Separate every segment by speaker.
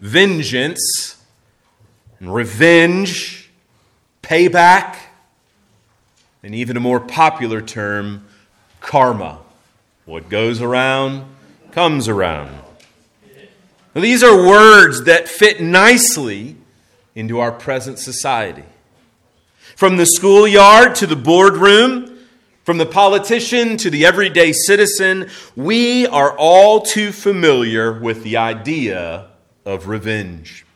Speaker 1: vengeance and revenge, payback, and even a more popular term, karma. What goes around comes around. Now, these are words that fit nicely into our present society. From the schoolyard to the boardroom, from the politician to the everyday citizen, we are all too familiar with the idea of revenge.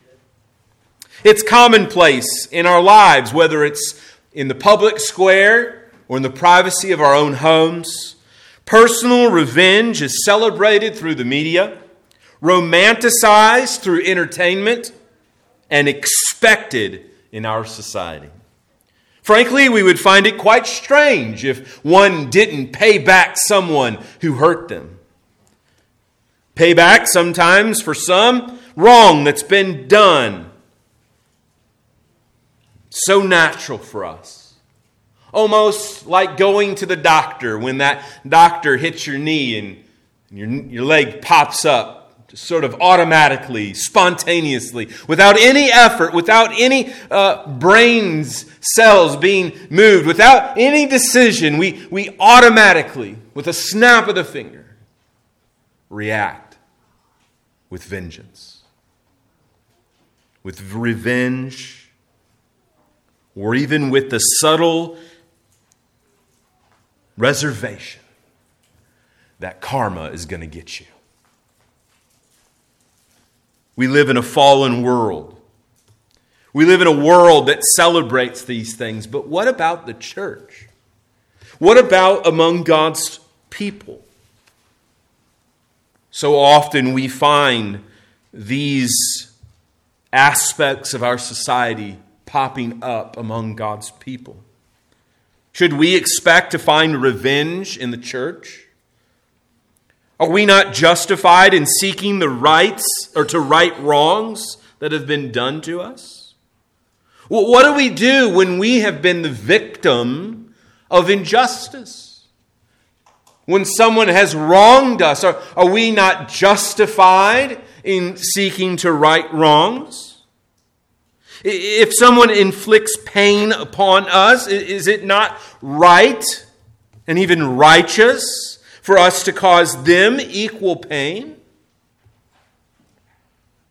Speaker 1: It's commonplace in our lives, whether it's in the public square or in the privacy of our own homes. Personal revenge is celebrated through the media, romanticized through entertainment, and expected in our society. Frankly, we would find it quite strange if one didn't pay back someone who hurt them. Payback sometimes for some wrong that's been done. So natural for us. Almost like going to the doctor when that doctor hits your knee and your, your leg pops up sort of automatically, spontaneously, without any effort, without any uh, brains cells being moved, without any decision. We, we automatically, with a snap of the finger, react with vengeance, with revenge, or even with the subtle reservation that karma is going to get you. We live in a fallen world. We live in a world that celebrates these things. But what about the church? What about among God's people? So often we find these aspects of our society popping up among God's people. Should we expect to find revenge in the church? Are we not justified in seeking the rights or to right wrongs that have been done to us? Well, what do we do when we have been the victim of injustice? When someone has wronged us, are, are we not justified in seeking to right wrongs? If someone inflicts pain upon us, is it not right and even righteous for us to cause them equal pain?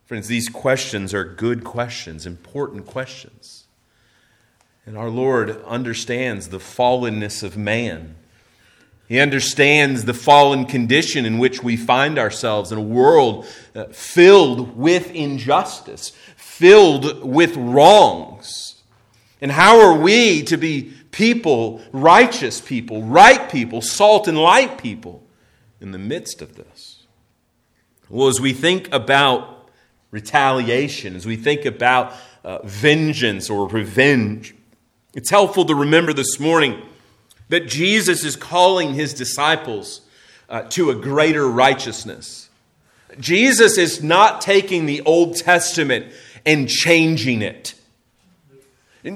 Speaker 1: Friends, these questions are good questions, important questions. And our Lord understands the fallenness of man. He understands the fallen condition in which we find ourselves in a world uh, filled with injustice, filled with wrongs. And how are we to be people, righteous people, right people, salt and light people in the midst of this? Well, as we think about retaliation, as we think about uh, vengeance or revenge, it's helpful to remember this morning that Jesus is calling his disciples uh, to a greater righteousness. Jesus is not taking the Old Testament and changing it.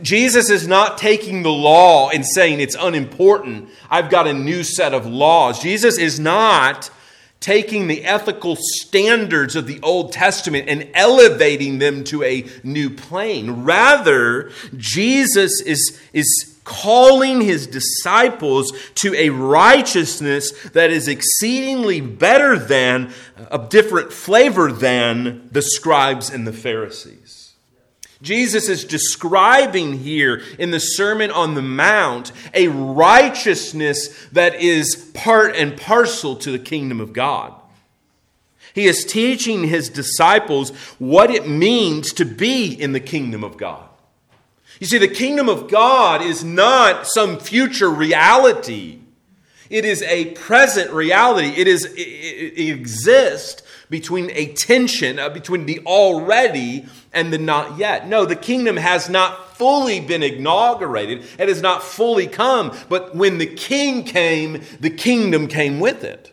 Speaker 1: Jesus is not taking the law and saying it's unimportant. I've got a new set of laws. Jesus is not taking the ethical standards of the Old Testament and elevating them to a new plane. Rather, Jesus is, is calling his disciples to a righteousness that is exceedingly better than, a different flavor than the scribes and the Pharisees. Jesus is describing here in the Sermon on the Mount a righteousness that is part and parcel to the kingdom of God. He is teaching his disciples what it means to be in the kingdom of God. You see, the kingdom of God is not some future reality. It is a present reality. It is it, it exists between a tension uh, between the already and the not yet. No, the kingdom has not fully been inaugurated. It has not fully come. But when the king came, the kingdom came with it.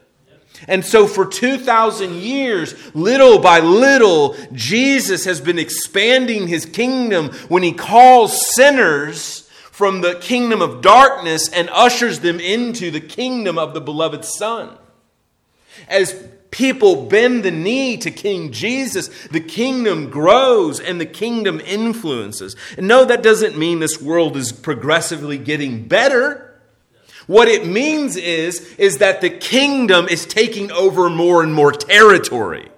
Speaker 1: And so, for 2,000 years, little by little, Jesus has been expanding his kingdom when he calls sinners from the kingdom of darkness and ushers them into the kingdom of the beloved Son. As people bend the knee to King Jesus, the kingdom grows and the kingdom influences. And no, that doesn't mean this world is progressively getting better. What it means is, is that the kingdom is taking over more and more territory.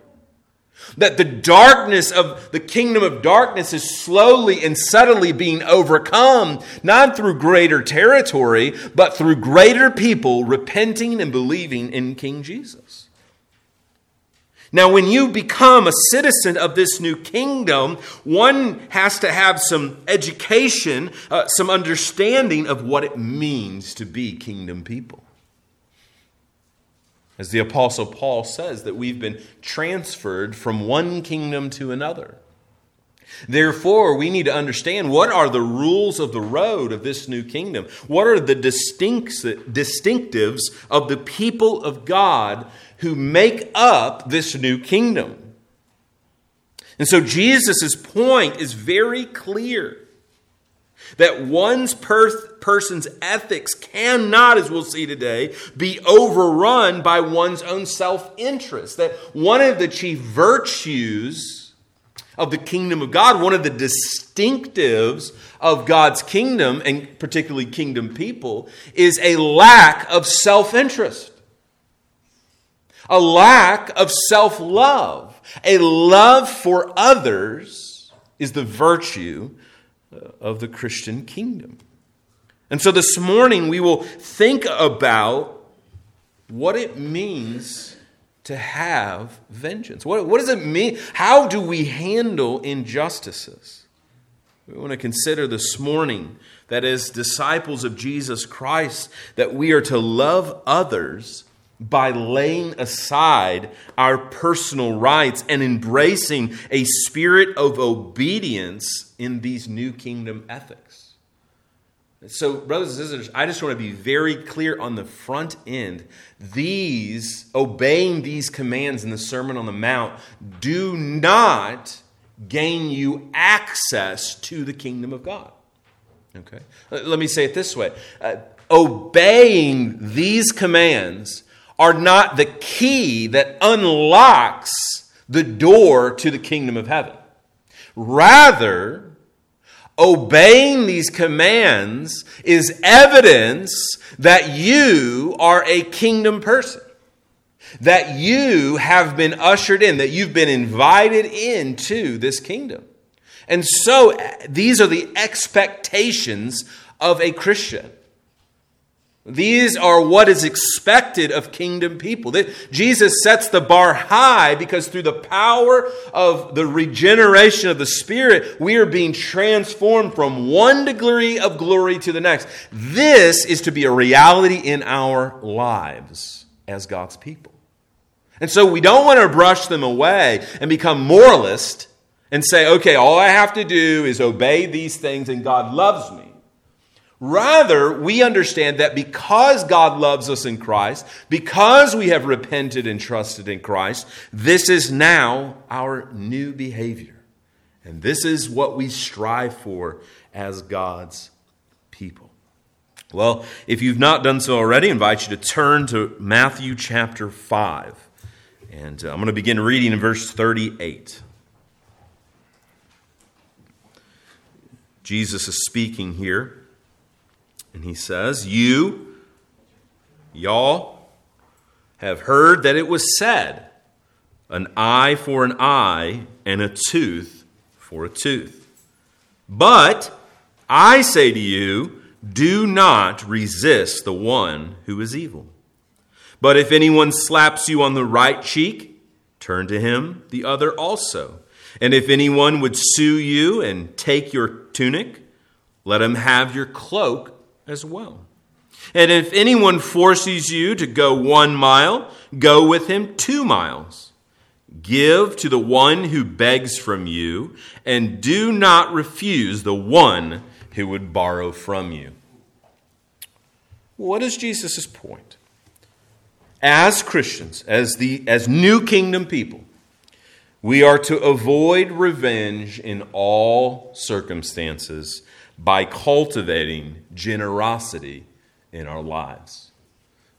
Speaker 1: That the darkness of the kingdom of darkness is slowly and subtly being overcome, not through greater territory, but through greater people repenting and believing in King Jesus. Now, when you become a citizen of this new kingdom, one has to have some education, uh, some understanding of what it means to be kingdom people. As the Apostle Paul says, that we've been transferred from one kingdom to another. Therefore, we need to understand what are the rules of the road of this new kingdom? What are the distinctives of the people of God who make up this new kingdom. And so Jesus' point is very clear that one's per- person's ethics cannot, as we'll see today, be overrun by one's own self interest. That one of the chief virtues of the kingdom of God, one of the distinctives of God's kingdom, and particularly kingdom people, is a lack of self interest a lack of self love. A love for others is the virtue uh, of the Christian kingdom. And so this morning we will think about what it means to have vengeance. What, what does it mean? How do we handle injustices? We want to consider this morning that as disciples of Jesus Christ that we are to love others by laying aside our personal rights and embracing a spirit of obedience in these new kingdom ethics. So, brothers and sisters, I just want to be very clear on the front end. These, obeying these commands in the Sermon on the Mount, do not gain you access to the kingdom of God. Okay? Let me say it this way uh, obeying these commands are not the key that unlocks the door to the kingdom of heaven. Rather, obeying these commands is evidence that you are a kingdom person. That you have been ushered in, that you've been invited into this kingdom. And so eh, these are the expectations of a Christian. These are what is expected of kingdom people. Jesus sets the bar high because through the power of the regeneration of the Spirit, we are being transformed from one degree of glory to the next. This is to be a reality in our lives as God's people. And so we don't want to brush them away and become moralist and say, okay, all I have to do is obey these things and God loves me. Rather, we understand that because God loves us in Christ, because we have repented and trusted in Christ, this is now our new behavior. And this is what we strive for as God's people. Well, if you've not done so already, I invite you to turn to Matthew chapter 5. And uh, I'm going to begin reading in verse 38. Jesus is speaking here. And he says, You, y'all, have heard that it was said, an eye for an eye and a tooth for a tooth. But I say to you, do not resist the one who is evil. But if anyone slaps you on the right cheek, turn to him the other also. And if anyone would sue you and take your tunic, let him have your cloak as well. And if anyone forces you to go one mile, go with him two miles. Give to the one who begs from you, and do not refuse the one who would borrow from you. What is Jesus' point? As Christians, as, the, as new kingdom people, we are to avoid revenge in all circumstances by cultivating generosity in our lives.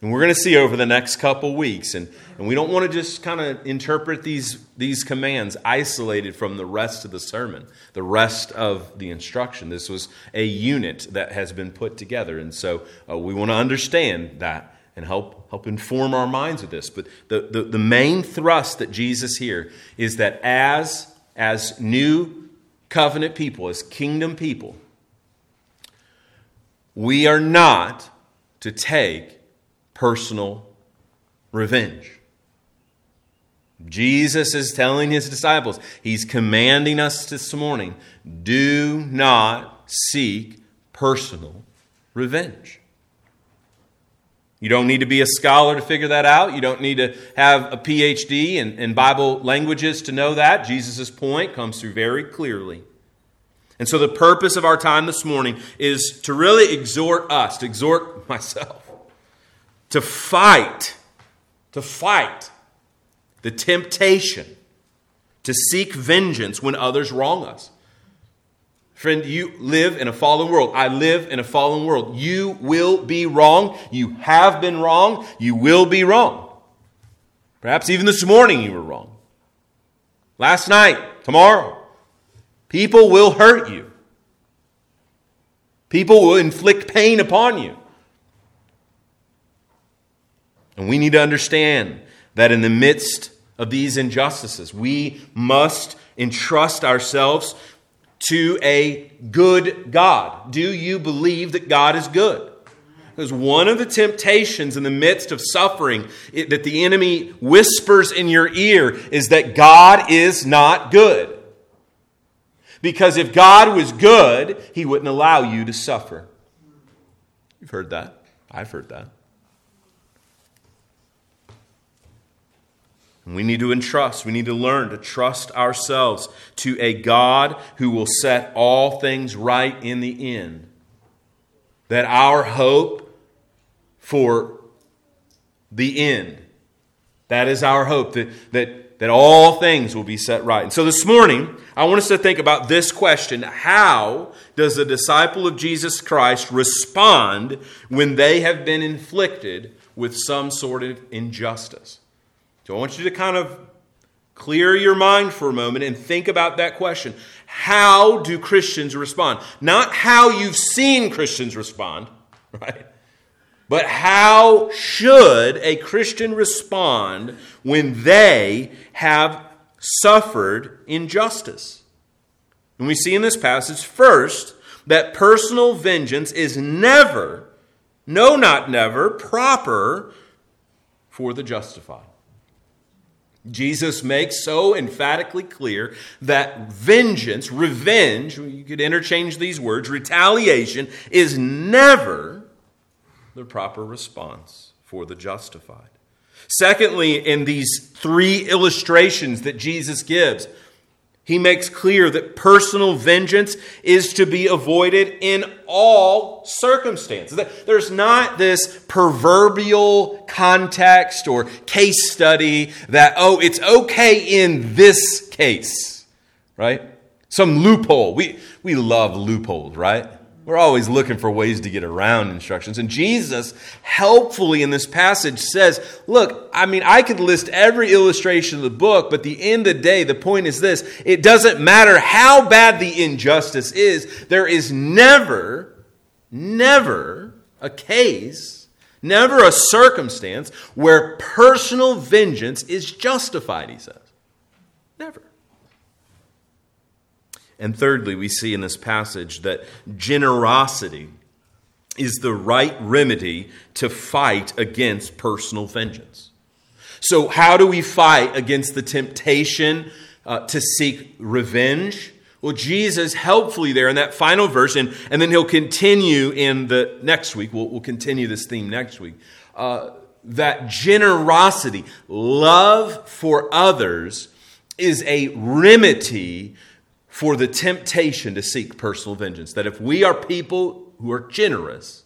Speaker 1: And we're going to see over the next couple weeks. And, and we don't want to just kind of interpret these, these commands isolated from the rest of the sermon, the rest of the instruction. This was a unit that has been put together. And so uh, we want to understand that and help, help inform our minds of this. But the, the, the main thrust that Jesus here is that as, as new covenant people, as kingdom people, we are not to take personal revenge. Jesus is telling his disciples, he's commanding us this morning do not seek personal revenge. You don't need to be a scholar to figure that out. You don't need to have a PhD in, in Bible languages to know that. Jesus' point comes through very clearly. And so, the purpose of our time this morning is to really exhort us, to exhort myself, to fight, to fight the temptation to seek vengeance when others wrong us. Friend, you live in a fallen world. I live in a fallen world. You will be wrong. You have been wrong. You will be wrong. Perhaps even this morning you were wrong. Last night, tomorrow. People will hurt you. People will inflict pain upon you. And we need to understand that in the midst of these injustices, we must entrust ourselves to a good God. Do you believe that God is good? Because one of the temptations in the midst of suffering that the enemy whispers in your ear is that God is not good. Because if God was good, he wouldn't allow you to suffer. You've heard that. I've heard that. We need to entrust, we need to learn to trust ourselves to a God who will set all things right in the end. That our hope for the end, that is our hope, that, that, that all things will be set right. And so this morning, I want us to think about this question How does a disciple of Jesus Christ respond when they have been inflicted with some sort of injustice? So I want you to kind of clear your mind for a moment and think about that question. How do Christians respond? Not how you've seen Christians respond, right? But how should a Christian respond when they have suffered injustice? And we see in this passage, first, that personal vengeance is never, no, not never, proper for the justified. Jesus makes so emphatically clear that vengeance, revenge, you could interchange these words, retaliation, is never the proper response for the justified. Secondly, in these three illustrations that Jesus gives, he makes clear that personal vengeance is to be avoided in all circumstances. There's not this proverbial context or case study that, oh, it's okay in this case, right? Some loophole. We, we love loopholes, right? We're always looking for ways to get around instructions. And Jesus helpfully in this passage says, Look, I mean, I could list every illustration of the book, but the end of the day, the point is this it doesn't matter how bad the injustice is, there is never, never a case, never a circumstance where personal vengeance is justified, he says. Never. And thirdly, we see in this passage that generosity is the right remedy to fight against personal vengeance. So, how do we fight against the temptation uh, to seek revenge? Well, Jesus helpfully there in that final verse, and, and then he'll continue in the next week. We'll, we'll continue this theme next week. Uh, that generosity, love for others, is a remedy for the temptation to seek personal vengeance. That if we are people who are generous,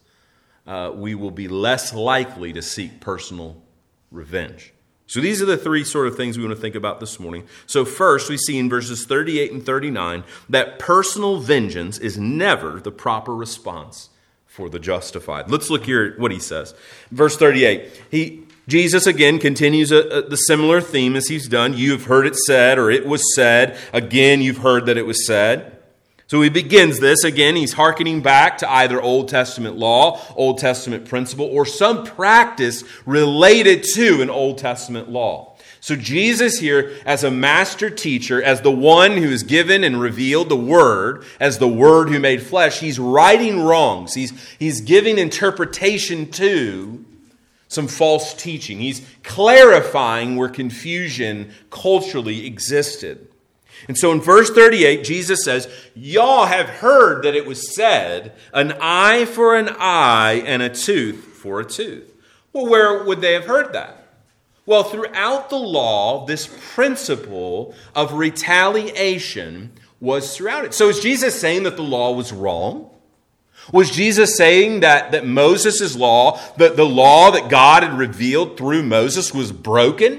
Speaker 1: uh, we will be less likely to seek personal revenge. So these are the three sort of things we want to think about this morning. So, first, we see in verses 38 and 39 that personal vengeance is never the proper response for the justified. Let's look here at what he says. Verse 38. He Jesus again continues a, a, the similar theme as he's done. You've heard it said, or it was said. Again, you've heard that it was said. So he begins this. Again, he's hearkening back to either Old Testament law, Old Testament principle, or some practice related to an Old Testament law. So, Jesus here, as a master teacher, as the one who has given and revealed the Word, as the Word who made flesh, he's righting wrongs. He's, he's giving interpretation to some false teaching. He's clarifying where confusion culturally existed. And so in verse 38, Jesus says, Y'all have heard that it was said, an eye for an eye and a tooth for a tooth. Well, where would they have heard that? Well, throughout the law, this principle of retaliation was throughout it. So is Jesus saying that the law was wrong? Was Jesus saying that, that Moses' law, that the law that God had revealed through Moses was broken?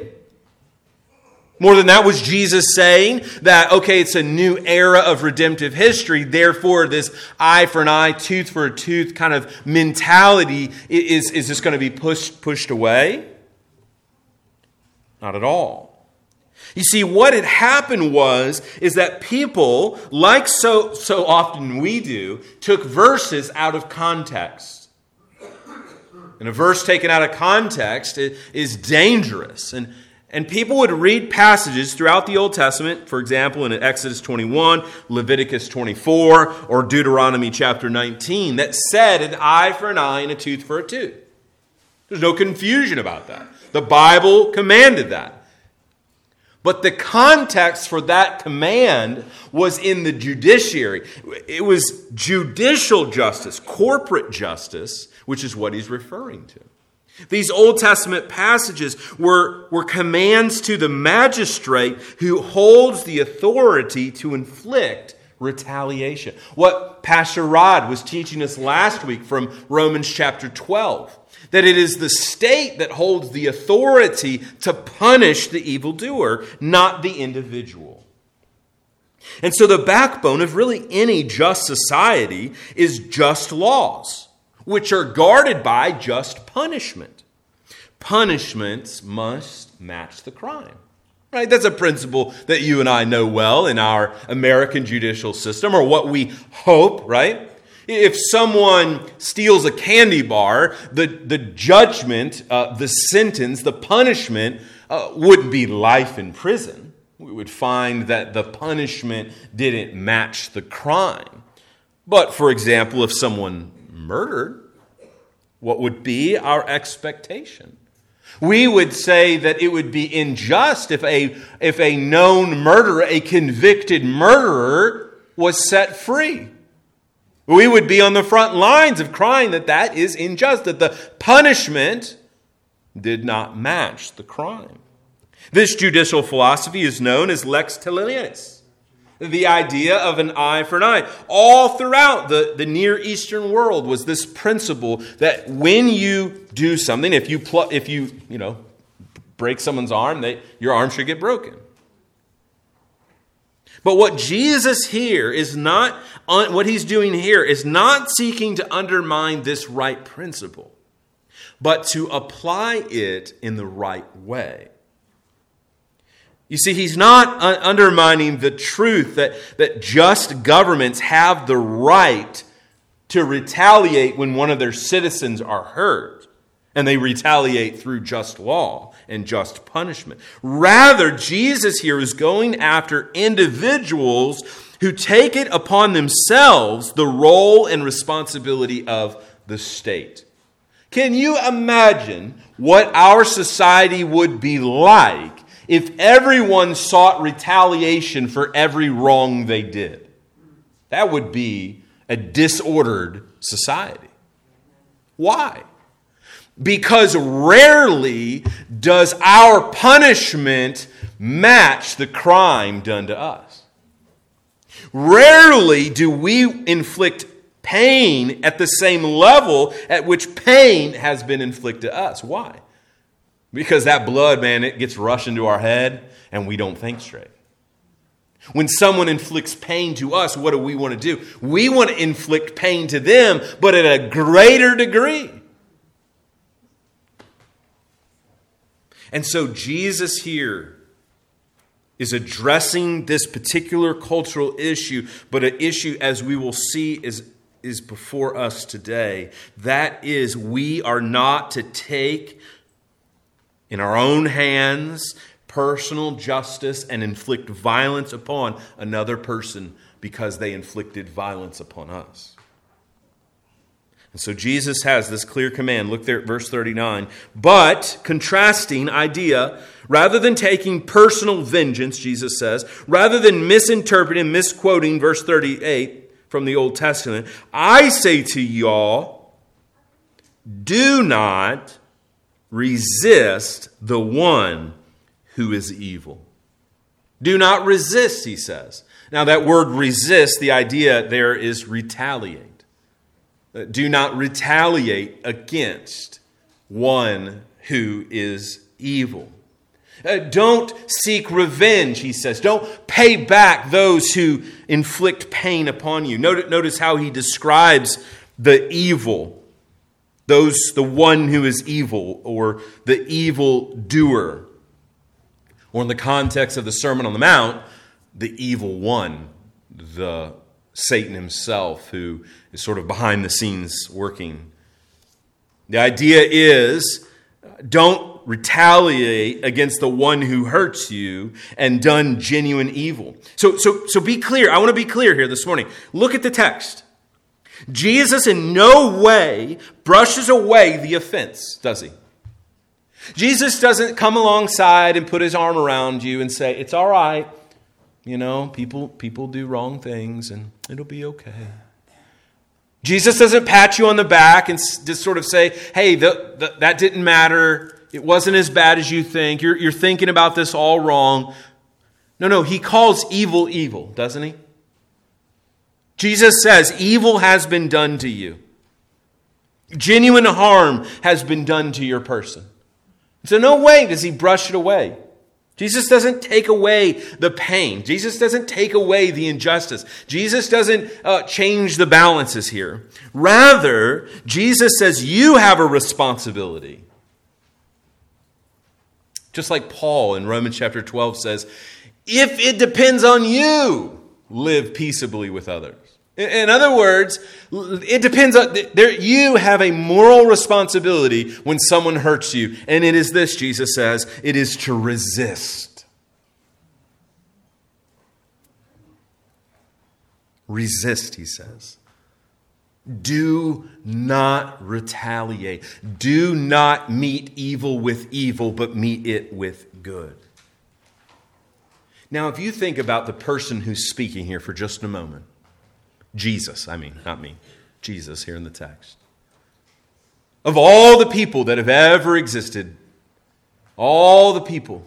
Speaker 1: More than that, was Jesus saying that, okay, it's a new era of redemptive history, therefore, this eye for an eye, tooth for a tooth kind of mentality is, is just going to be pushed, pushed away? Not at all. You see, what had happened was is that people, like so so often we do, took verses out of context. And a verse taken out of context is dangerous. And, and people would read passages throughout the Old Testament, for example, in Exodus 21, Leviticus 24, or Deuteronomy chapter 19, that said an eye for an eye and a tooth for a tooth. There's no confusion about that. The Bible commanded that. But the context for that command was in the judiciary. It was judicial justice, corporate justice, which is what he's referring to. These Old Testament passages were, were commands to the magistrate who holds the authority to inflict retaliation. What Pastor Rod was teaching us last week from Romans chapter 12 that it is the state that holds the authority to punish the evildoer, not the individual. And so, the backbone of really any just society is just laws, which are guarded by just punishment. Punishments must match the crime. Right? That's a principle that you and I know well in our American judicial system, or what we hope, right? If someone steals a candy bar, the, the judgment, uh, the sentence, the punishment uh, wouldn't be life in prison. We would find that the punishment didn't match the crime. But for example, if someone murdered, what would be our expectation? We would say that it would be unjust if a, if a known murderer, a convicted murderer, was set free. We would be on the front lines of crying that that is unjust, that the punishment did not match the crime. This judicial philosophy is known as lex talionis, the idea of an eye for an eye. All throughout the, the Near Eastern world was this principle that when you do something, if you, pl- if you, you know, break someone's arm, they, your arm should get broken. But what Jesus here is not, what he's doing here is not seeking to undermine this right principle, but to apply it in the right way. You see, he's not uh, undermining the truth that, that just governments have the right to retaliate when one of their citizens are hurt, and they retaliate through just law and just punishment. Rather, Jesus here is going after individuals who take it upon themselves the role and responsibility of the state. Can you imagine what our society would be like if everyone sought retaliation for every wrong they did? That would be a disordered society. Why? Because rarely does our punishment match the crime done to us. Rarely do we inflict pain at the same level at which pain has been inflicted to us. Why? Because that blood, man, it gets rushed into our head and we don't think straight. When someone inflicts pain to us, what do we want to do? We want to inflict pain to them, but at a greater degree. And so Jesus here is addressing this particular cultural issue, but an issue, as we will see, is, is before us today. That is, we are not to take in our own hands personal justice and inflict violence upon another person because they inflicted violence upon us. And so Jesus has this clear command. Look there at verse 39. But, contrasting idea, rather than taking personal vengeance, Jesus says, rather than misinterpreting, misquoting verse 38 from the Old Testament, I say to y'all, do not resist the one who is evil. Do not resist, he says. Now, that word resist, the idea there is retaliate. Uh, do not retaliate against one who is evil. Uh, don't seek revenge, he says. Don't pay back those who inflict pain upon you. Notice, notice how he describes the evil those the one who is evil or the evil doer or in the context of the Sermon on the Mount, the evil one, the Satan himself, who is sort of behind the scenes working. The idea is don't retaliate against the one who hurts you and done genuine evil. So, so, so be clear. I want to be clear here this morning. Look at the text. Jesus in no way brushes away the offense, does he? Jesus doesn't come alongside and put his arm around you and say, It's all right. You know, people, people do wrong things and it'll be okay. Jesus doesn't pat you on the back and just sort of say, Hey, the, the, that didn't matter. It wasn't as bad as you think. You're, you're thinking about this all wrong. No, no, he calls evil evil, doesn't he? Jesus says, Evil has been done to you. Genuine harm has been done to your person. So, no way does he brush it away. Jesus doesn't take away the pain. Jesus doesn't take away the injustice. Jesus doesn't uh, change the balances here. Rather, Jesus says you have a responsibility. Just like Paul in Romans chapter 12 says, if it depends on you, live peaceably with others. In other words, it depends on there, you have a moral responsibility when someone hurts you, and it is this, Jesus says, it is to resist. Resist, he says. Do not retaliate. Do not meet evil with evil, but meet it with good. Now, if you think about the person who's speaking here for just a moment, Jesus, I mean, not me, Jesus here in the text. Of all the people that have ever existed, all the people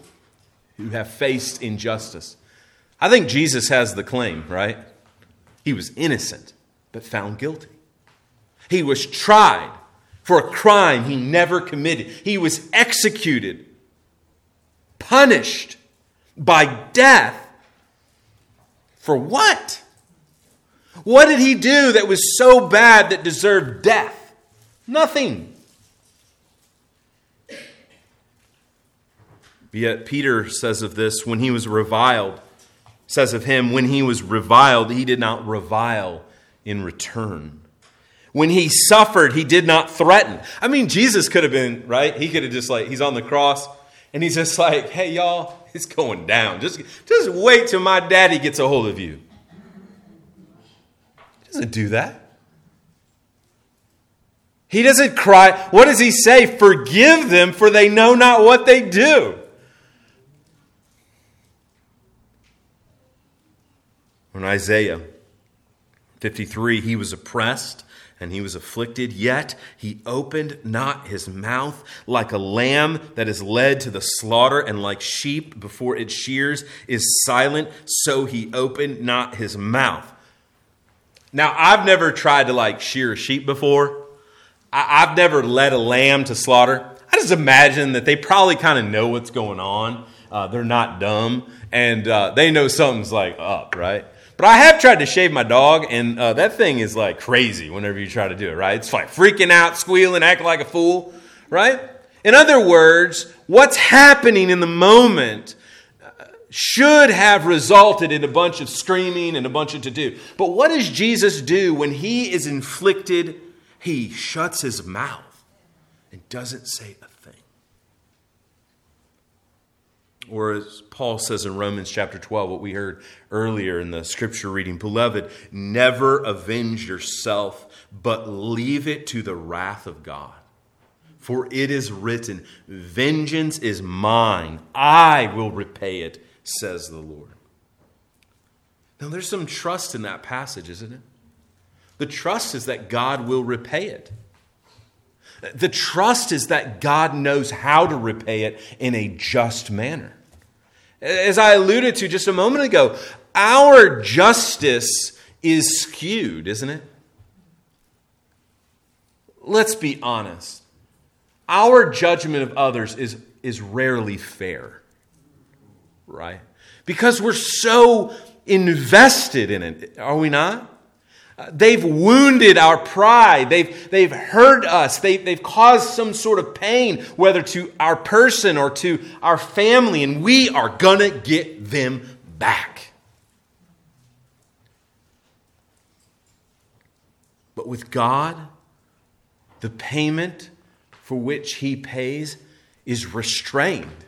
Speaker 1: who have faced injustice, I think Jesus has the claim, right? He was innocent, but found guilty. He was tried for a crime he never committed. He was executed, punished by death. For what? What did he do that was so bad that deserved death? Nothing. Yet Peter says of this when he was reviled, says of him, when he was reviled, he did not revile in return. When he suffered, he did not threaten. I mean, Jesus could have been, right? He could have just like, he's on the cross and he's just like, hey, y'all, it's going down. Just, just wait till my daddy gets a hold of you doesn't do that. He doesn't cry. What does he say? Forgive them, for they know not what they do. In Isaiah 53, he was oppressed and he was afflicted, yet he opened not his mouth like a lamb that is led to the slaughter, and like sheep before its shears is silent, so he opened not his mouth. Now, I've never tried to like shear a sheep before. I, have never led a lamb to slaughter. I just imagine that they probably kind of know what's going on. uh, they're not dumb and uh, they know something's like up, right? But I have tried to shave my dog, and uh, that thing is like crazy whenever you try to do it, right? It's like freaking out, squealing, acting like a fool, right? In other words, what's happening in the moment should have resulted in a bunch of screaming and a bunch of to do. But what does Jesus do when he is inflicted? He shuts his mouth and doesn't say a thing. Or as Paul says in Romans chapter 12, what we heard earlier in the scripture reading Beloved, never avenge yourself, but leave it to the wrath of God. For it is written, Vengeance is mine, I will repay it, says the Lord. Now, there's some trust in that passage, isn't it? The trust is that God will repay it. The trust is that God knows how to repay it in a just manner. As I alluded to just a moment ago, our justice is skewed, isn't it? Let's be honest. Our judgment of others is, is rarely fair, right? Because we're so invested in it, are we not? They've wounded our pride. They've, they've hurt us. They, they've caused some sort of pain, whether to our person or to our family, and we are going to get them back. But with God, the payment for which He pays is restrained.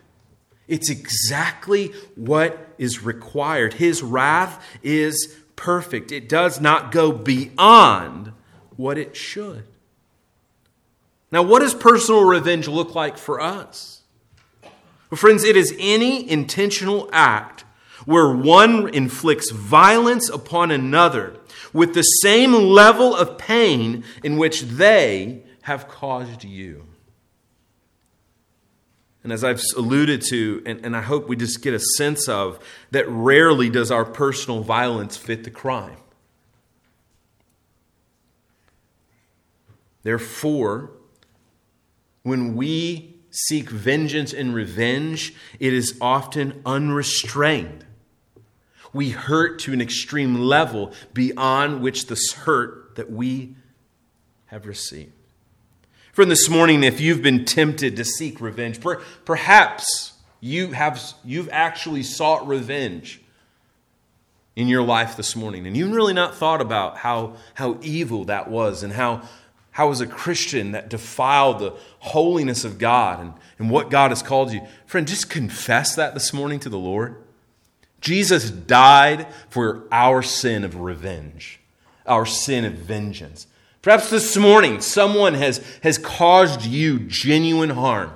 Speaker 1: It's exactly what is required. His wrath is perfect, it does not go beyond what it should. Now, what does personal revenge look like for us? Well, friends, it is any intentional act where one inflicts violence upon another with the same level of pain in which they have caused you. And as I've alluded to, and, and I hope we just get a sense of, that rarely does our personal violence fit the crime. Therefore, when we seek vengeance and revenge, it is often unrestrained. We hurt to an extreme level beyond which the hurt that we have received. Friend, this morning, if you've been tempted to seek revenge, per, perhaps you have, you've actually sought revenge in your life this morning, and you've really not thought about how, how evil that was and how, how, as a Christian, that defiled the holiness of God and, and what God has called you. Friend, just confess that this morning to the Lord. Jesus died for our sin of revenge, our sin of vengeance. Perhaps this morning someone has, has caused you genuine harm.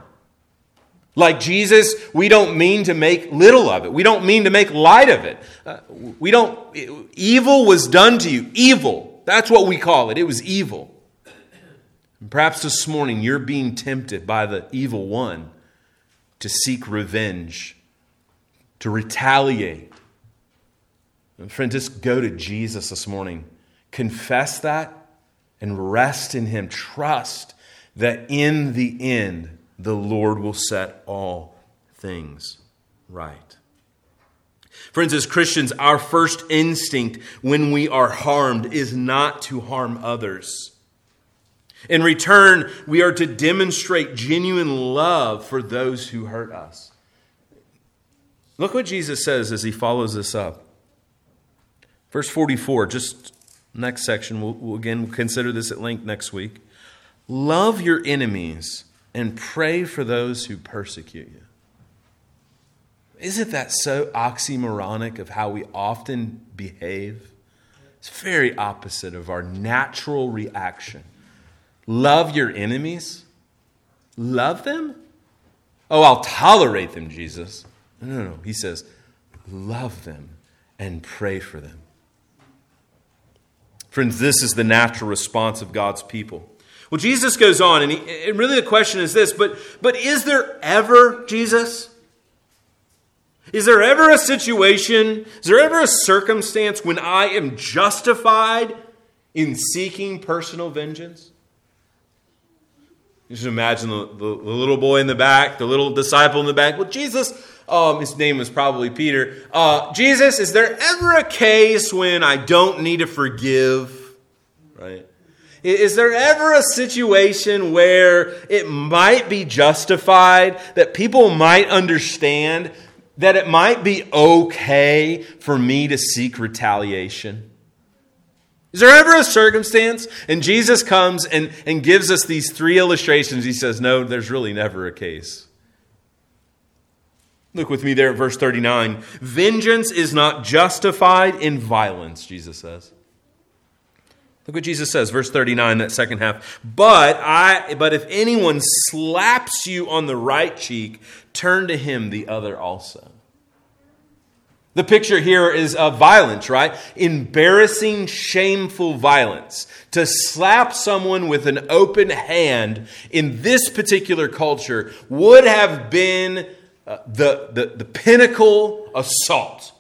Speaker 1: Like Jesus, we don't mean to make little of it. We don't mean to make light of it. Uh, we don't, evil was done to you. Evil. That's what we call it. It was evil. And perhaps this morning you're being tempted by the evil one to seek revenge, to retaliate. And friend, just go to Jesus this morning. Confess that and rest in Him. Trust that in the end, the Lord will set all things right. Friends, as Christians, our first instinct when we are harmed is not to harm others. In return, we are to demonstrate genuine love for those who hurt us. Look what Jesus says as he follows this up. Verse 44, just Next section, we'll, we'll again consider this at length next week. Love your enemies and pray for those who persecute you. Isn't that so oxymoronic of how we often behave? It's very opposite of our natural reaction. Love your enemies? Love them? Oh, I'll tolerate them, Jesus. No, no, no. He says, love them and pray for them. Friends, this is the natural response of God's people. Well, Jesus goes on, and, he, and really the question is this but, but is there ever, Jesus? Is there ever a situation, is there ever a circumstance when I am justified in seeking personal vengeance? just imagine the, the, the, little boy in the back, the little disciple in the back. Well, Jesus, um, his name was probably Peter. Uh, Jesus, is there ever a case when I don't need to forgive? Right? Is there ever a situation where it might be justified, that people might understand that it might be okay for me to seek retaliation? Is there ever a circumstance? And Jesus comes and, and gives us these three illustrations. He says, No, there's really never a case. Look with me there at verse 39. Vengeance is not justified in violence, Jesus says. Look what Jesus says, verse 39, that second half. But I but if anyone slaps you on the right cheek, turn to him the other also. The picture here is of violence, right? Embarrassing, shameful violence. To slap someone with an open hand in this particular culture would have been uh, the, the, the pinnacle assault.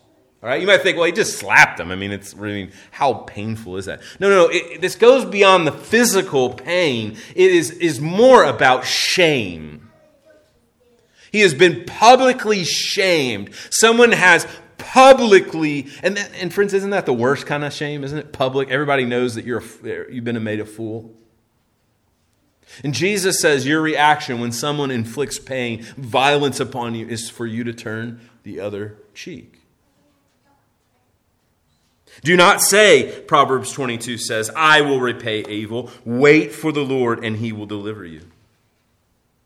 Speaker 1: All right, you might think, well, he just slapped him. I mean, it's I mean, how painful is that? No, no, no. It, this goes beyond the physical pain. It is is more about shame. He has been publicly shamed. Someone has publicly, and that, and friends, isn't that the worst kind of shame? Isn't it public? Everybody knows that you're a, you've been made a fool. And Jesus says your reaction when someone inflicts pain, violence upon you, is for you to turn the other cheek. Do not say, Proverbs 22 says, I will repay evil. Wait for the Lord, and he will deliver you.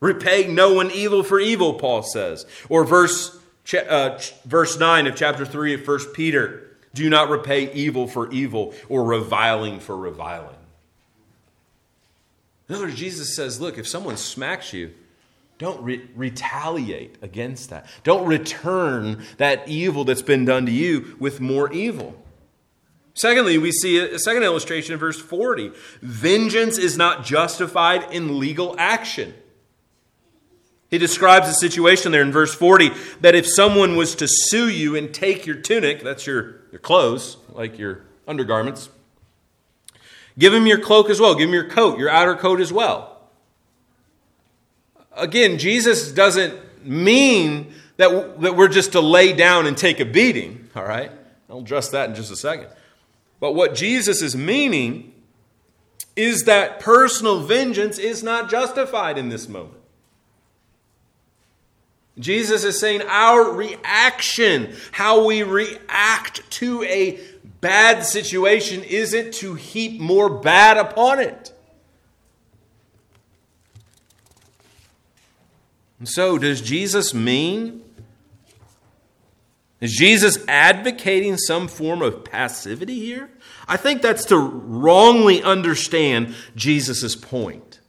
Speaker 1: Repay no one evil for evil, Paul says. Or verse, uh, verse 9 of chapter 3 of 1 Peter do not repay evil for evil or reviling for reviling. In other words, Jesus says, look, if someone smacks you, don't re- retaliate against that. Don't return that evil that's been done to you with more evil. Secondly, we see a second illustration in verse 40. Vengeance is not justified in legal action. He describes a situation there in verse 40 that if someone was to sue you and take your tunic, that's your, your clothes, like your undergarments, give him your cloak as well. Give him your coat, your outer coat as well. Again, Jesus doesn't mean that, that we're just to lay down and take a beating, all right? I'll address that in just a second. But what Jesus is meaning is that personal vengeance is not justified in this moment. Jesus is saying our reaction, how we react to a bad situation, isn't to heap more bad upon it. And so, does Jesus mean is Jesus advocating some form of passivity here? I think that's to wrongly understand Jesus' point.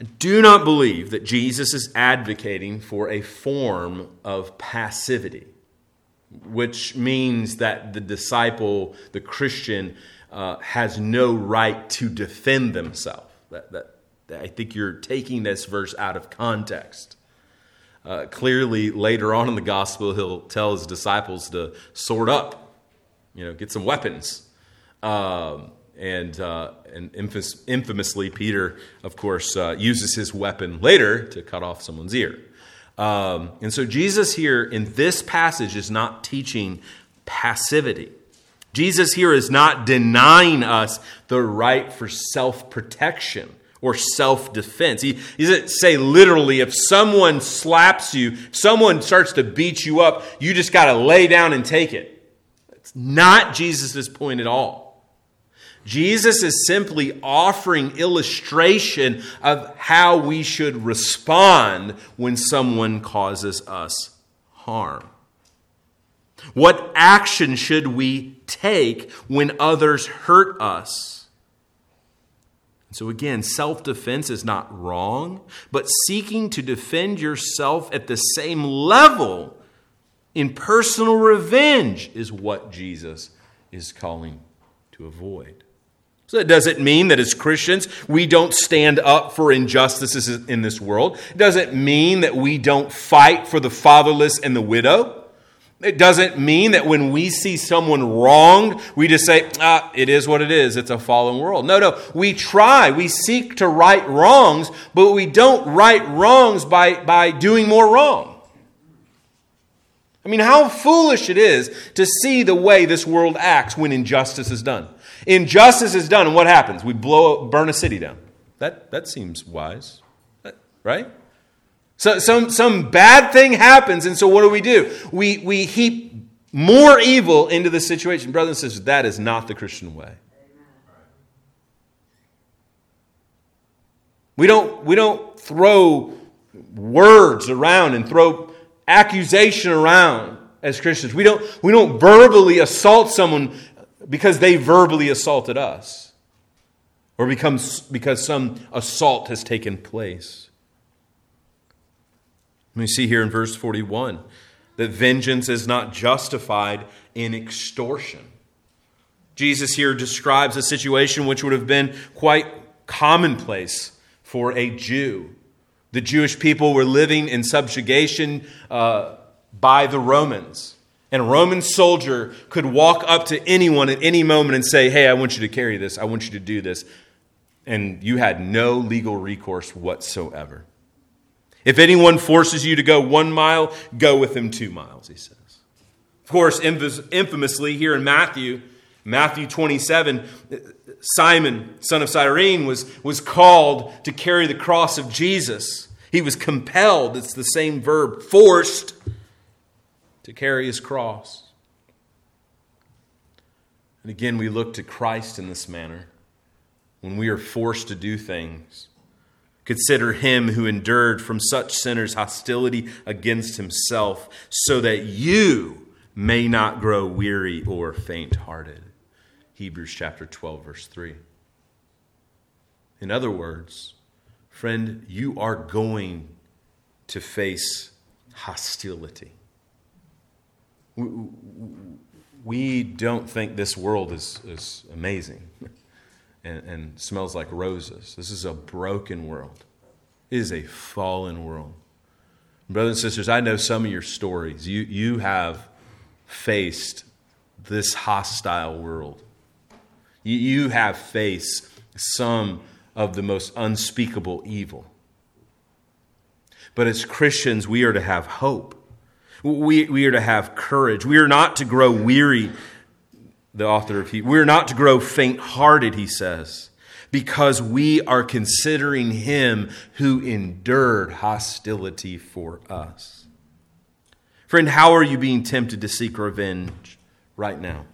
Speaker 1: I do not believe that Jesus is advocating for a form of passivity, which means that the disciple, the Christian, uh, has no right to defend themselves. That, that, that, I think you're taking this verse out of context. Uh, clearly, later on in the gospel, he'll tell his disciples to sort up, you know, get some weapons. Um, and uh, and infamous, infamously, Peter, of course, uh, uses his weapon later to cut off someone's ear. Um, and so, Jesus here in this passage is not teaching passivity. Jesus here is not denying us the right for self protection or self defense. He, he doesn't say literally, if someone slaps you, someone starts to beat you up, you just got to lay down and take it. That's not Jesus' point at all. Jesus is simply offering illustration of how we should respond when someone causes us harm. What action should we take when others hurt us? So, again, self defense is not wrong, but seeking to defend yourself at the same level in personal revenge is what Jesus is calling to avoid. So, it doesn't mean that as Christians we don't stand up for injustices in this world. It doesn't mean that we don't fight for the fatherless and the widow. It doesn't mean that when we see someone wronged, we just say, ah, it is what it is. It's a fallen world. No, no. We try, we seek to right wrongs, but we don't right wrongs by, by doing more wrong. I mean, how foolish it is to see the way this world acts when injustice is done. Injustice is done, and what happens? We blow, burn a city down. That, that seems wise, uh, right? So some, some bad thing happens, and so what do we do? We, we heap more evil into the situation. Brothers and sisters, that is not the Christian way. We don't, we don't throw words around and throw accusation around as Christians. We don't, we don't verbally assault someone because they verbally assaulted us or becomes, because some assault has taken place. We see here in verse 41 that vengeance is not justified in extortion. Jesus here describes a situation which would have been quite commonplace for a Jew. The Jewish people were living in subjugation uh, by the Romans. And a Roman soldier could walk up to anyone at any moment and say, Hey, I want you to carry this. I want you to do this. And you had no legal recourse whatsoever. If anyone forces you to go one mile, go with him two miles, he says. Of course, infamously here in Matthew, Matthew 27, Simon, son of Cyrene, was, was called to carry the cross of Jesus. He was compelled, it's the same verb, forced to carry his cross. And again, we look to Christ in this manner when we are forced to do things. Consider him who endured from such sinners hostility against himself, so that you may not grow weary or faint hearted. Hebrews chapter 12, verse 3. In other words, friend, you are going to face hostility. We don't think this world is, is amazing and, and smells like roses. This is a broken world, it is a fallen world. Brothers and sisters, I know some of your stories. You, you have faced this hostile world. You, you have faced some of the most unspeakable evil. But as Christians, we are to have hope. We, we are to have courage. We are not to grow weary the author of Hebrews. We're not to grow faint hearted, he says, because we are considering him who endured hostility for us. Friend, how are you being tempted to seek revenge right now?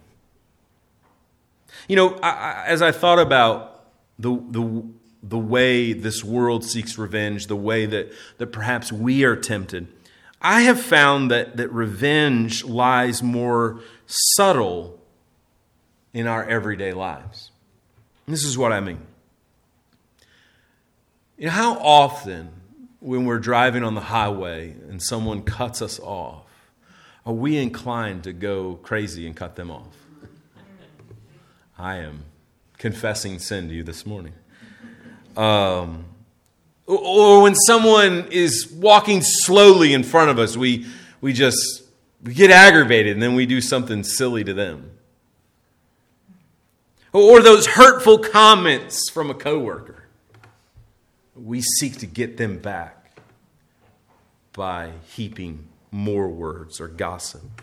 Speaker 1: You know, I, I, as I thought about the, the, the way this world seeks revenge, the way that, that perhaps we are tempted, I have found that, that revenge lies more subtle in our everyday lives. This is what I mean. You know, how often when we're driving on the highway and someone cuts us off, are we inclined to go crazy and cut them off? I am confessing sin to you this morning. Um, or when someone is walking slowly in front of us, we, we just we get aggravated and then we do something silly to them or those hurtful comments from a coworker. We seek to get them back by heaping more words or gossip.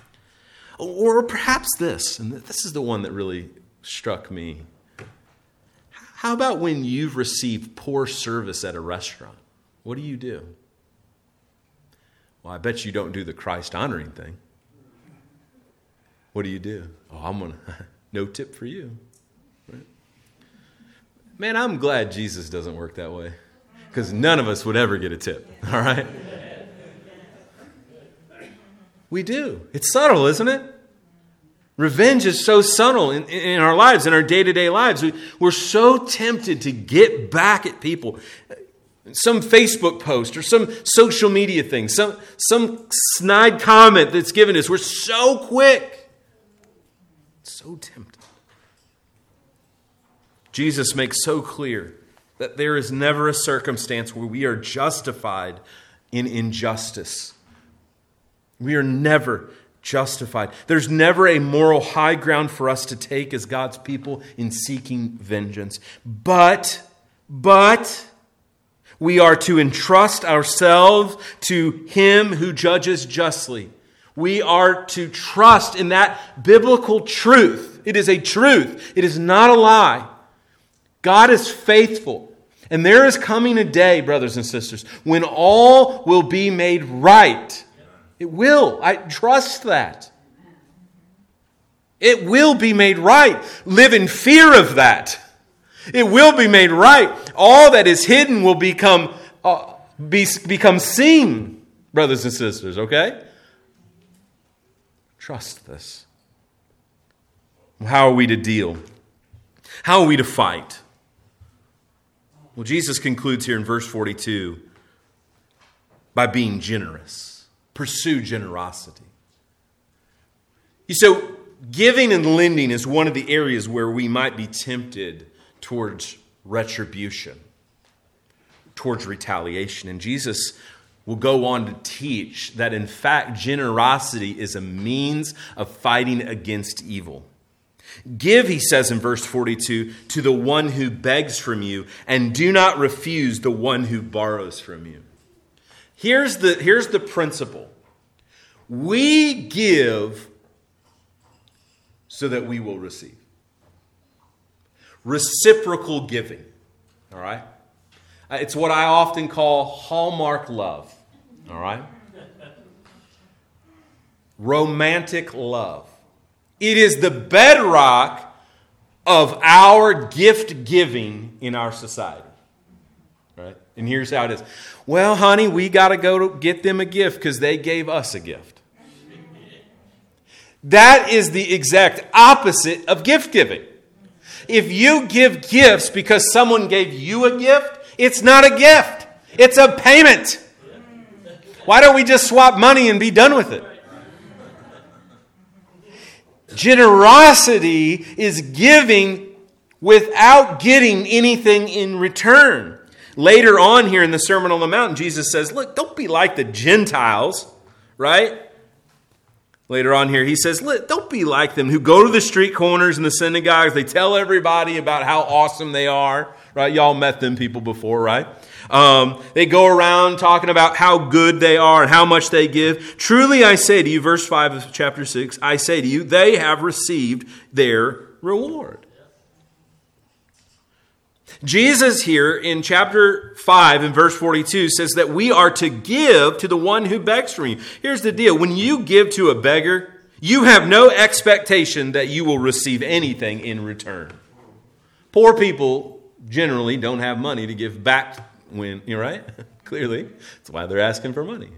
Speaker 1: Or perhaps this, and this is the one that really struck me. How about when you've received poor service at a restaurant? What do you do? Well, I bet you don't do the Christ honoring thing. What do you do? Oh, I'm going to, no tip for you. Man, I'm glad Jesus doesn't work that way because none of us would ever get a tip, all right? We do. It's subtle, isn't it? Revenge is so subtle in, in our lives, in our day to day lives. We, we're so tempted to get back at people. Some Facebook post or some social media thing, some, some snide comment that's given us. We're so quick. So tempted. Jesus makes so clear that there is never a circumstance where we are justified in injustice. We are never justified. There's never a moral high ground for us to take as God's people in seeking vengeance. But, but, we are to entrust ourselves to Him who judges justly. We are to trust in that biblical truth. It is a truth, it is not a lie. God is faithful. And there is coming a day, brothers and sisters, when all will be made right. It will. I trust that. It will be made right. Live in fear of that. It will be made right. All that is hidden will become, uh, be, become seen, brothers and sisters, okay? Trust this. How are we to deal? How are we to fight? Well, Jesus concludes here in verse 42 by being generous. Pursue generosity. So, giving and lending is one of the areas where we might be tempted towards retribution, towards retaliation. And Jesus will go on to teach that, in fact, generosity is a means of fighting against evil. Give, he says in verse 42, to the one who begs from you, and do not refuse the one who borrows from you. Here's the, here's the principle we give so that we will receive. Reciprocal giving, all right? Uh, it's what I often call hallmark love, all right? Romantic love. It is the bedrock of our gift giving in our society. Right? And here's how it is. Well, honey, we got to go get them a gift because they gave us a gift. That is the exact opposite of gift giving. If you give gifts because someone gave you a gift, it's not a gift, it's a payment. Why don't we just swap money and be done with it? Generosity is giving without getting anything in return. Later on here in the Sermon on the Mount, Jesus says, Look, don't be like the Gentiles, right? Later on here, he says, Don't be like them who go to the street corners and the synagogues. They tell everybody about how awesome they are, right? Y'all met them people before, right? Um, they go around talking about how good they are and how much they give. Truly, I say to you, verse 5 of chapter 6, I say to you, they have received their reward. Jesus here in chapter 5 and verse 42 says that we are to give to the one who begs from you. Here's the deal when you give to a beggar, you have no expectation that you will receive anything in return. Poor people generally don't have money to give back when, you're right? Clearly. That's why they're asking for money.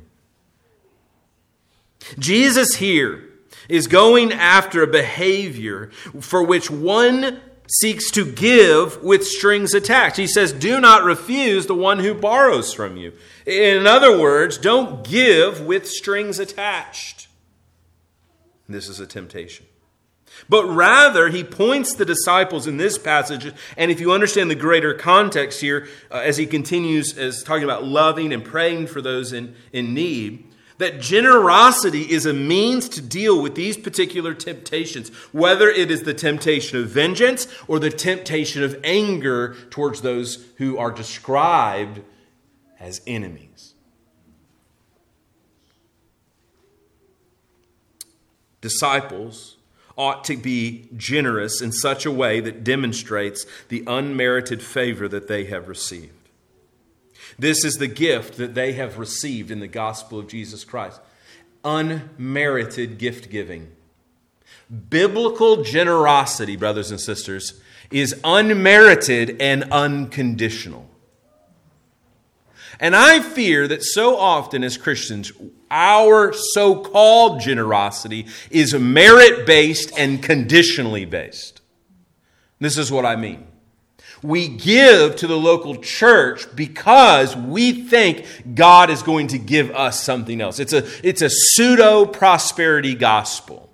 Speaker 1: Jesus here is going after a behavior for which one seeks to give with strings attached. He says, Do not refuse the one who borrows from you. In other words, don't give with strings attached. This is a temptation. But rather, he points the disciples in this passage, and if you understand the greater context here, uh, as he continues as talking about loving and praying for those in, in need, that generosity is a means to deal with these particular temptations, whether it is the temptation of vengeance or the temptation of anger towards those who are described as enemies. Disciples ought to be generous in such a way that demonstrates the unmerited favor that they have received. This is the gift that they have received in the gospel of Jesus Christ unmerited gift giving. Biblical generosity, brothers and sisters, is unmerited and unconditional. And I fear that so often as Christians, our so called generosity is merit based and conditionally based. This is what I mean. We give to the local church because we think God is going to give us something else. It's a, it's a pseudo prosperity gospel.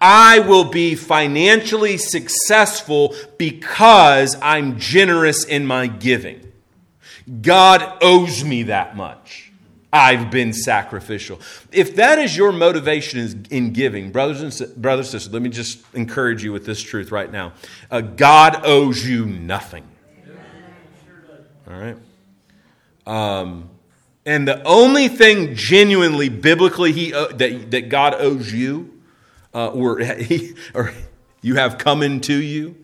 Speaker 1: I will be financially successful because I'm generous in my giving. God owes me that much. I've been sacrificial. If that is your motivation in giving, brothers and brothers, sisters, let me just encourage you with this truth right now. Uh, God owes you nothing. All right. Um, and the only thing genuinely biblically he uh, that that God owes you, uh, or he or you have coming to you,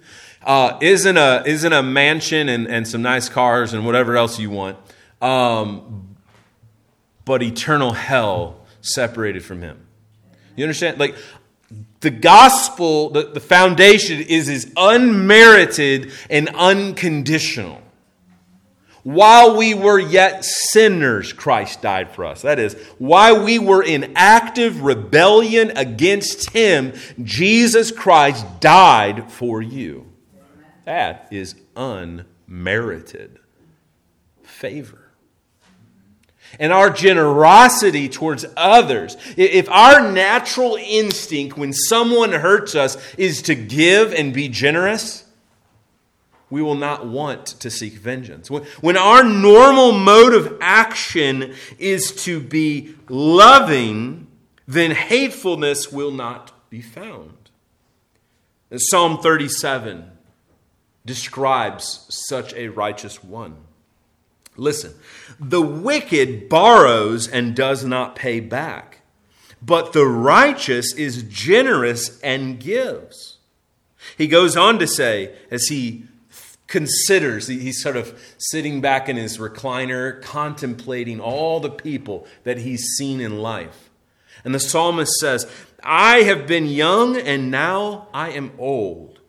Speaker 1: uh, isn't a isn't a mansion and, and some nice cars and whatever else you want. Um, but eternal hell separated from him. You understand? Like, the gospel, the, the foundation is, is unmerited and unconditional. While we were yet sinners, Christ died for us. That is, while we were in active rebellion against Him, Jesus Christ died for you. That is unmerited favor and our generosity towards others, if our natural instinct when someone hurts us is to give and be generous, we will not want to seek vengeance. When our normal mode of action is to be loving, then hatefulness will not be found. Psalm 37 describes such a righteous one. Listen, the wicked borrows and does not pay back, but the righteous is generous and gives. He goes on to say, as he considers, he's sort of sitting back in his recliner, contemplating all the people that he's seen in life. And the psalmist says, I have been young and now I am old.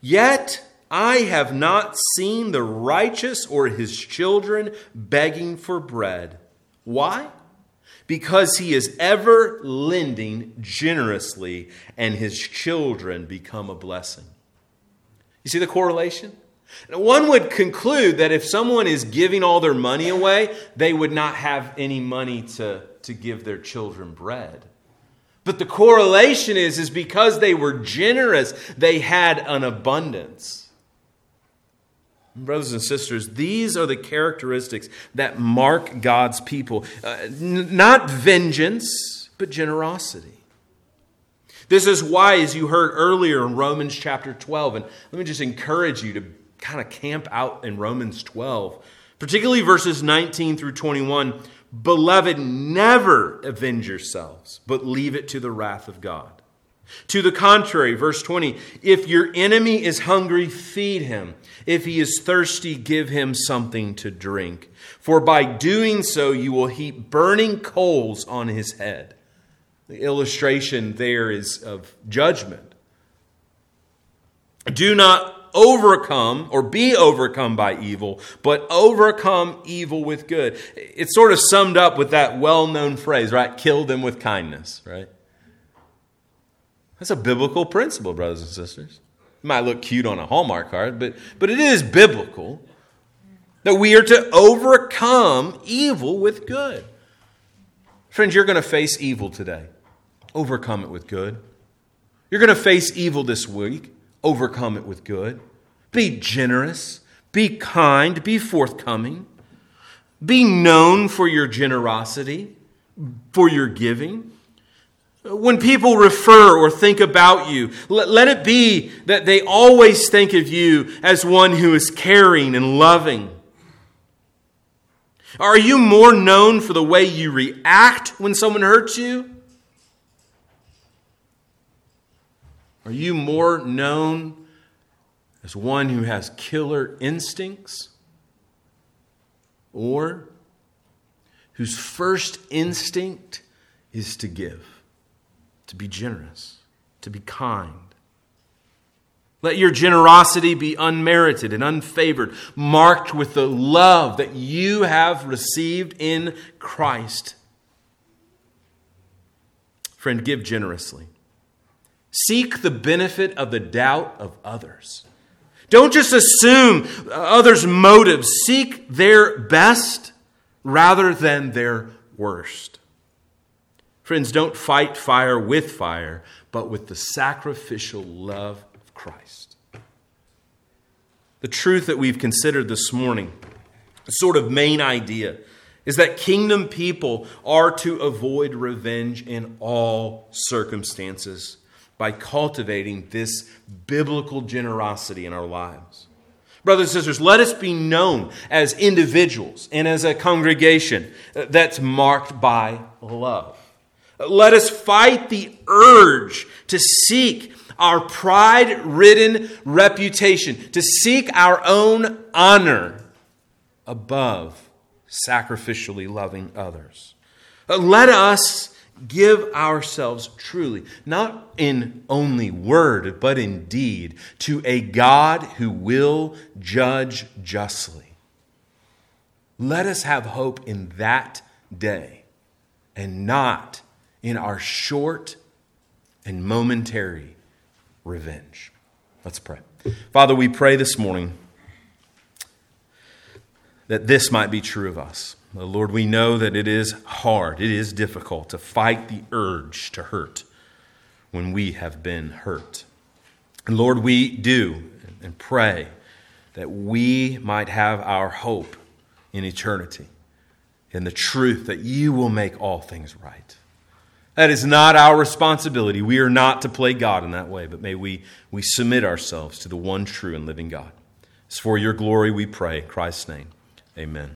Speaker 1: Yet I have not seen the righteous or his children begging for bread. Why? Because he is ever lending generously, and his children become a blessing. You see the correlation? One would conclude that if someone is giving all their money away, they would not have any money to, to give their children bread. But the correlation is, is because they were generous, they had an abundance. Brothers and sisters, these are the characteristics that mark God's people. Uh, n- not vengeance, but generosity. This is why, as you heard earlier in Romans chapter 12, and let me just encourage you to kind of camp out in Romans 12, particularly verses 19 through 21. Beloved, never avenge yourselves, but leave it to the wrath of God. To the contrary, verse 20, if your enemy is hungry, feed him. If he is thirsty, give him something to drink. For by doing so, you will heap burning coals on his head. The illustration there is of judgment. Do not overcome or be overcome by evil, but overcome evil with good. It's sort of summed up with that well known phrase, right? Kill them with kindness, right? That's a biblical principle, brothers and sisters. It might look cute on a Hallmark card, but, but it is biblical that we are to overcome evil with good. Friends, you're going to face evil today. Overcome it with good. You're going to face evil this week. Overcome it with good. Be generous. Be kind. Be forthcoming. Be known for your generosity, for your giving. When people refer or think about you, let, let, it be that they always think of you as one who is caring and loving. Are you more known for the way you react when someone hurts you? Are you more known as one who has killer instincts? Or whose first instinct is to give? To be generous, to be kind. Let your generosity be unmerited and unfavored, marked with the love that you have received in Christ. Friend, give generously. Seek the benefit of the doubt of others. Don't just assume others' motives. Seek their best rather than their worst. Friends, don't fight fire with fire, but with the sacrificial love of Christ. The truth that we've considered this morning, the sort of main idea, is that kingdom people are to avoid revenge in all circumstances by cultivating this biblical generosity in our lives. Brothers and sisters, let us be known as individuals and as a congregation that's marked by love. Let us fight the urge to seek our pride ridden reputation, to seek our own honor above sacrificially loving others. Let us give ourselves truly, not in only word, but in deed, to a God who will judge justly. Let us have hope in that day and not in our short and momentary revenge. Let's pray. Father, we pray this morning that this might be true of us. Lord, we know that it is hard, it is difficult to fight the urge to hurt when we have been hurt. And Lord, we do and pray that we might have our hope in eternity, in the truth that you will make all things right. That is not our responsibility. We are not to play God in that way, but may we, we submit ourselves to the one true and living God. It's for your glory we pray. In Christ's name, amen.